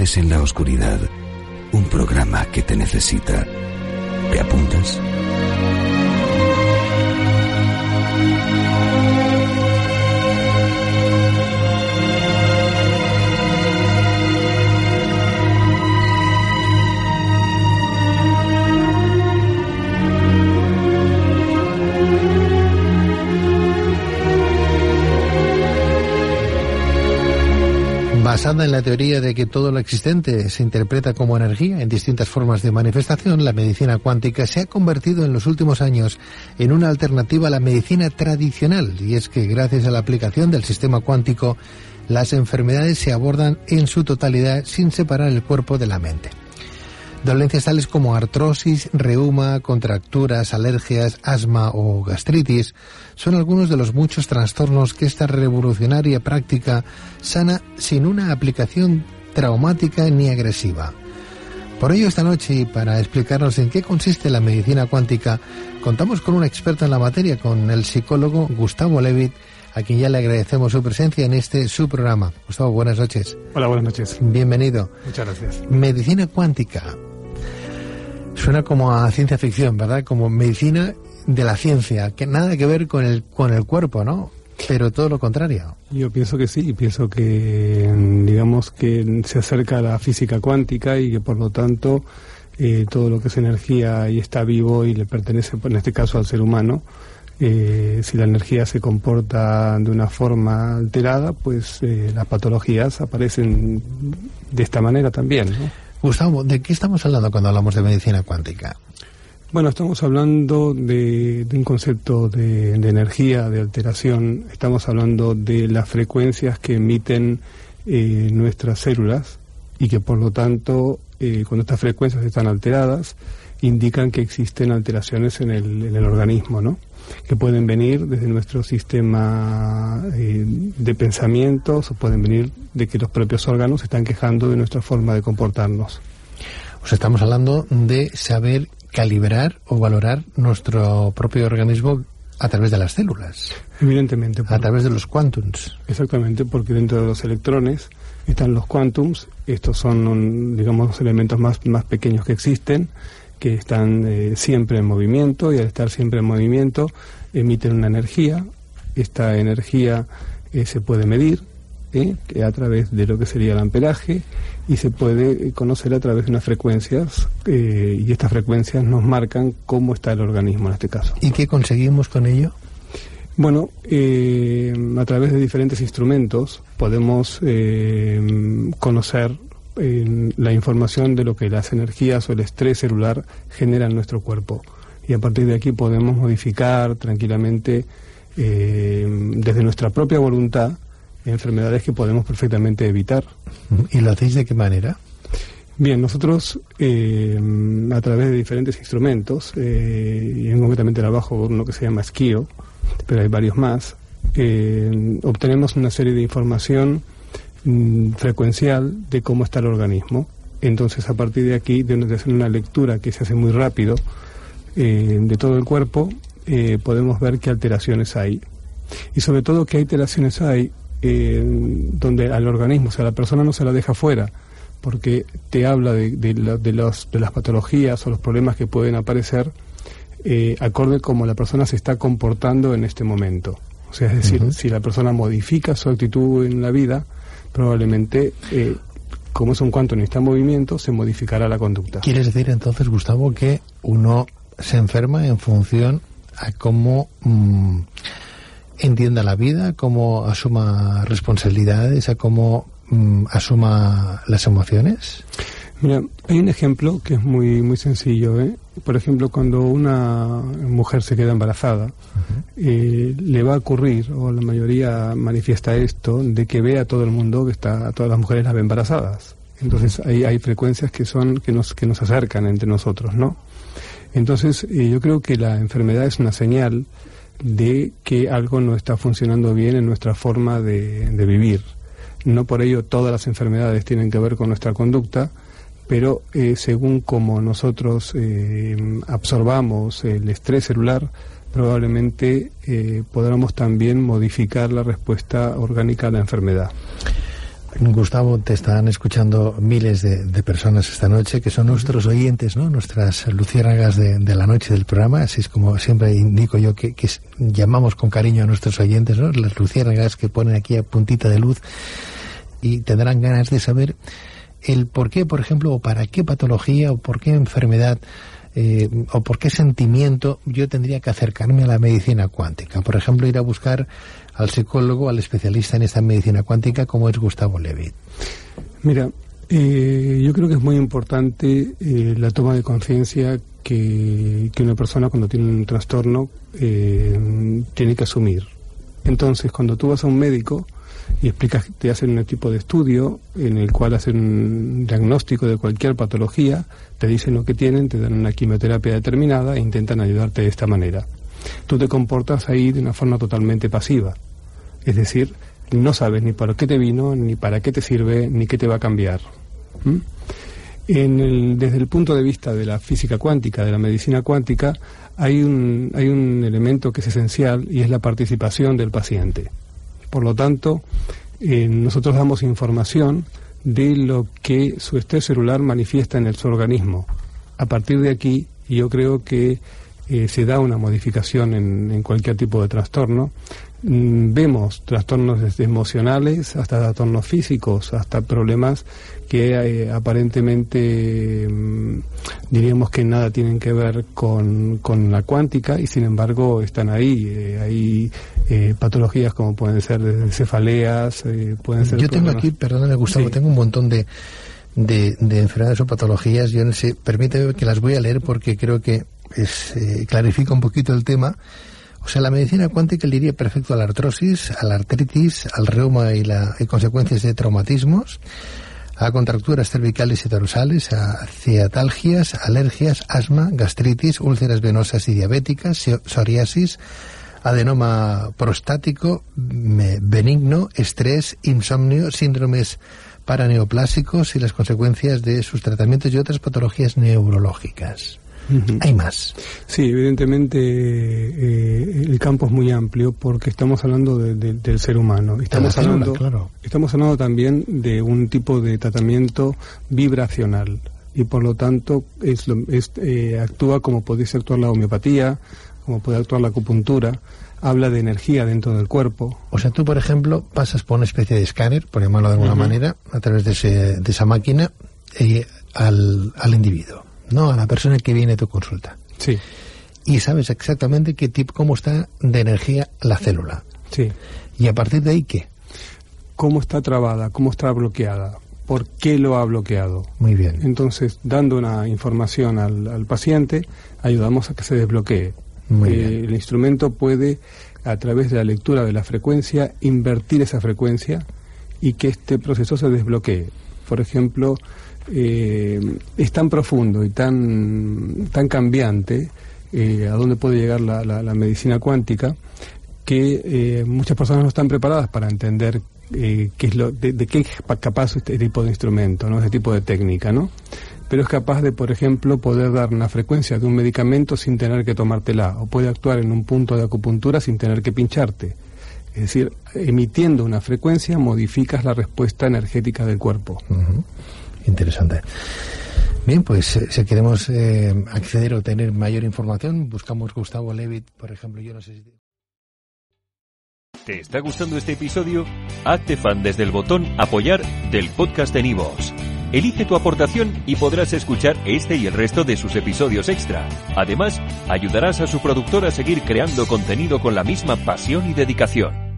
En la Oscuridad, un programa que te necesita. ¿Te apuntas? Basada en la teoría de que todo lo existente se interpreta como energía en distintas formas de manifestación, la medicina cuántica se ha convertido en los últimos años en una alternativa a la medicina tradicional, y es que gracias a la aplicación del sistema cuántico, las enfermedades se abordan en su totalidad sin separar el cuerpo de la mente. Dolencias tales como artrosis, reuma, contracturas, alergias, asma o gastritis son algunos de los muchos trastornos que esta revolucionaria práctica sana sin una aplicación traumática ni agresiva. Por ello, esta noche, y para explicarnos en qué consiste la medicina cuántica, contamos con un experto en la materia, con el psicólogo Gustavo Levitt, a quien ya le agradecemos su presencia en este su programa. Gustavo, buenas noches. Hola, buenas noches. Bienvenido. Muchas gracias. Medicina cuántica. Suena como a ciencia ficción, ¿verdad? Como medicina de la ciencia, que nada que ver con el, con el cuerpo, ¿no? Pero todo lo contrario. Yo pienso que sí, pienso que, digamos, que se acerca a la física cuántica y que por lo tanto eh, todo lo que es energía y está vivo y le pertenece, en este caso, al ser humano, eh, si la energía se comporta de una forma alterada, pues eh, las patologías aparecen de esta manera también. ¿no? Gustavo, ¿de qué estamos hablando cuando hablamos de medicina cuántica? Bueno, estamos hablando de, un concepto de, energía, de alteración. Estamos hablando de las frecuencias que emiten eh, nuestras células y que por lo tanto, eh, cuando estas frecuencias están alteradas, indican que existen alteraciones en el organismo, ¿no? Que pueden venir desde nuestro sistema eh, de pensamientos o pueden venir de que los propios órganos se están quejando de nuestra forma de comportarnos. O sea, estamos hablando de saber calibrar o valorar nuestro propio organismo a través de las células. Evidentemente. A través de los quantums. Exactamente, porque dentro de los electrones están los quantums. Estos son, digamos, los elementos más, más pequeños que existen que están eh, siempre en movimiento y al estar siempre en movimiento emiten una energía. Esta energía eh, se puede medir ¿eh? a través de lo que sería el amperaje y se puede conocer a través de unas frecuencias y estas frecuencias nos marcan cómo está el organismo en este caso. ¿Y qué conseguimos con ello? Bueno, a través de diferentes instrumentos podemos conocer la información de lo que las energías o el estrés celular genera en nuestro cuerpo. Y a partir de aquí podemos modificar tranquilamente eh, desde nuestra propia voluntad enfermedades que podemos perfectamente evitar. ¿Y lo hacéis de qué manera? Bien, nosotros eh, a través de diferentes instrumentos, eh, y en concretamente trabajo uno que se llama Skio, pero hay varios más, obtenemos una serie de información Mm, frecuencial de cómo está el organismo. Entonces, a partir de aquí, de hacer una lectura que se hace muy rápido eh, de todo el cuerpo, eh, podemos ver qué alteraciones hay. Y sobre todo, qué alteraciones hay eh, donde al organismo, o sea, la persona no se la deja fuera, porque te habla de, de, de, los, de las patologías o los problemas que pueden aparecer acorde como la persona se está comportando en este momento. O sea, es decir, si la persona modifica su actitud en la vida, probablemente, eh, como es un cuanto y está en movimiento, se modificará la conducta. ¿Quieres decir entonces, Gustavo, que uno se enferma en función a cómo mm, entienda la vida, cómo asuma responsabilidades, a cómo mm, asuma las emociones? Mira, hay un ejemplo que es muy muy sencillo. ¿eh? Por ejemplo, cuando una mujer se queda embarazada, eh, le va a ocurrir, o la mayoría manifiesta esto, de que ve a todo el mundo que está, a todas las mujeres las ve embarazadas. Entonces hay, hay frecuencias que son que nos que nos acercan entre nosotros, ¿no? Entonces eh, yo creo que la enfermedad es una señal de que algo no está funcionando bien en nuestra forma de, de vivir. No por ello todas las enfermedades tienen que ver con nuestra conducta, pero eh, según como nosotros eh, absorbamos el estrés celular, probablemente eh, podamos también modificar la respuesta orgánica a la enfermedad. Gustavo, te están escuchando miles de, personas esta noche que son nuestros oyentes, ¿no? Nuestras luciérnagas de, la noche del programa. Así es como siempre indico yo que, llamamos con cariño a nuestros oyentes, ¿no? Las luciérnagas que ponen aquí a puntita de luz y tendrán ganas de saber el por qué, por ejemplo, o para qué patología o por qué enfermedad eh, o por qué sentimiento yo tendría que acercarme a la medicina cuántica. Por ejemplo, ir a buscar al psicólogo, al especialista en esta medicina cuántica como es Gustavo Levitt. Mira, eh, yo creo que es muy importante eh, la toma de conciencia que, una persona cuando tiene un trastorno tiene que asumir. Entonces, cuando tú vas a un médico y explicas, te hacen un tipo de estudio en el cual hacen un diagnóstico de cualquier patología, te dicen lo que tienen, te dan una quimioterapia determinada e intentan ayudarte de esta manera tú te comportas ahí de una forma totalmente pasiva. Es decir, no sabes ni para qué te vino, ni para qué te sirve, ni qué te va a cambiar. desde el punto de vista de la física cuántica, de la medicina cuántica, hay un, hay un elemento que es esencial y es la participación del paciente. Por lo tanto, eh, nosotros damos información de lo que su estrés celular manifiesta en el, su organismo. A partir de aquí, yo creo que eh, se da una modificación en, cualquier tipo de trastorno. Mm, vemos trastornos desde emocionales hasta trastornos físicos, hasta problemas que eh, aparentemente mm, diríamos que nada tienen que ver con, la cuántica y sin embargo están ahí. Eh, hay patologías como pueden ser cefaleas, pueden ser... Yo tengo aquí, perdóname Gustavo, tengo un montón de, de, de, enfermedades o patologías, yo no sé, permíteme que las voy a leer porque creo que es, eh, clarifica un poquito el tema. O sea, la medicina cuántica le iría perfecto a la artrosis, a la artritis, al reuma y, la, consecuencias de traumatismos, a contracturas cervicales y dorsales, a ciatalgias, alergias, asma, gastritis, úlceras venosas y diabéticas, psoriasis, adenoma prostático, benigno, estrés, insomnio, síndromes paraneoplásicos y las consecuencias de sus tratamientos y otras patologías neurológicas. Hay más. Sí, evidentemente eh, el campo es muy amplio porque estamos hablando del ser humano. Estamos hablando, claro. estamos hablando también de un tipo de tratamiento vibracional y por lo tanto es, eh, actúa como puede actuar la homeopatía, como puede actuar la acupuntura habla de energía dentro del cuerpo. O sea, tú, por ejemplo, pasas por una especie de escáner, por llamarlo de alguna manera, a través de, de esa máquina, eh, al, al individuo. No, a la persona que viene a tu consulta. Sí. Y sabes exactamente qué tipo, cómo está de energía la célula. Sí. Y a partir de ahí, ¿qué? ¿Cómo está trabada? ¿Cómo está bloqueada? ¿Por qué lo ha bloqueado? Muy bien. Entonces, dando una información al, paciente, ayudamos a que se desbloquee. Muy bien. El instrumento puede, a través de la lectura de la frecuencia, invertir esa frecuencia y que este proceso se desbloquee. Por ejemplo, eh, es tan profundo y tan, tan cambiante eh, a dónde puede llegar la, la, medicina cuántica que eh, muchas personas no están preparadas para entender qué es lo, de, qué es capaz este tipo de instrumento, ¿no? este tipo de técnica, ¿no? Pero es capaz de, por ejemplo, poder dar una frecuencia de un medicamento sin tener que tomártela, o puede actuar en un punto de acupuntura sin tener que pincharte. Es decir, emitiendo una frecuencia modificas la respuesta energética del cuerpo. Interesante. Bien, pues eh, si queremos eh, acceder o tener mayor información, buscamos Gustavo Levitt, por ejemplo. Yo no sé si. ¿Te está gustando este episodio? Hazte fan desde el botón Apoyar del podcast de Nivos. Elige tu aportación y podrás escuchar este y el resto de sus episodios extra. Además, ayudarás a su productor a seguir creando contenido con la misma pasión y dedicación.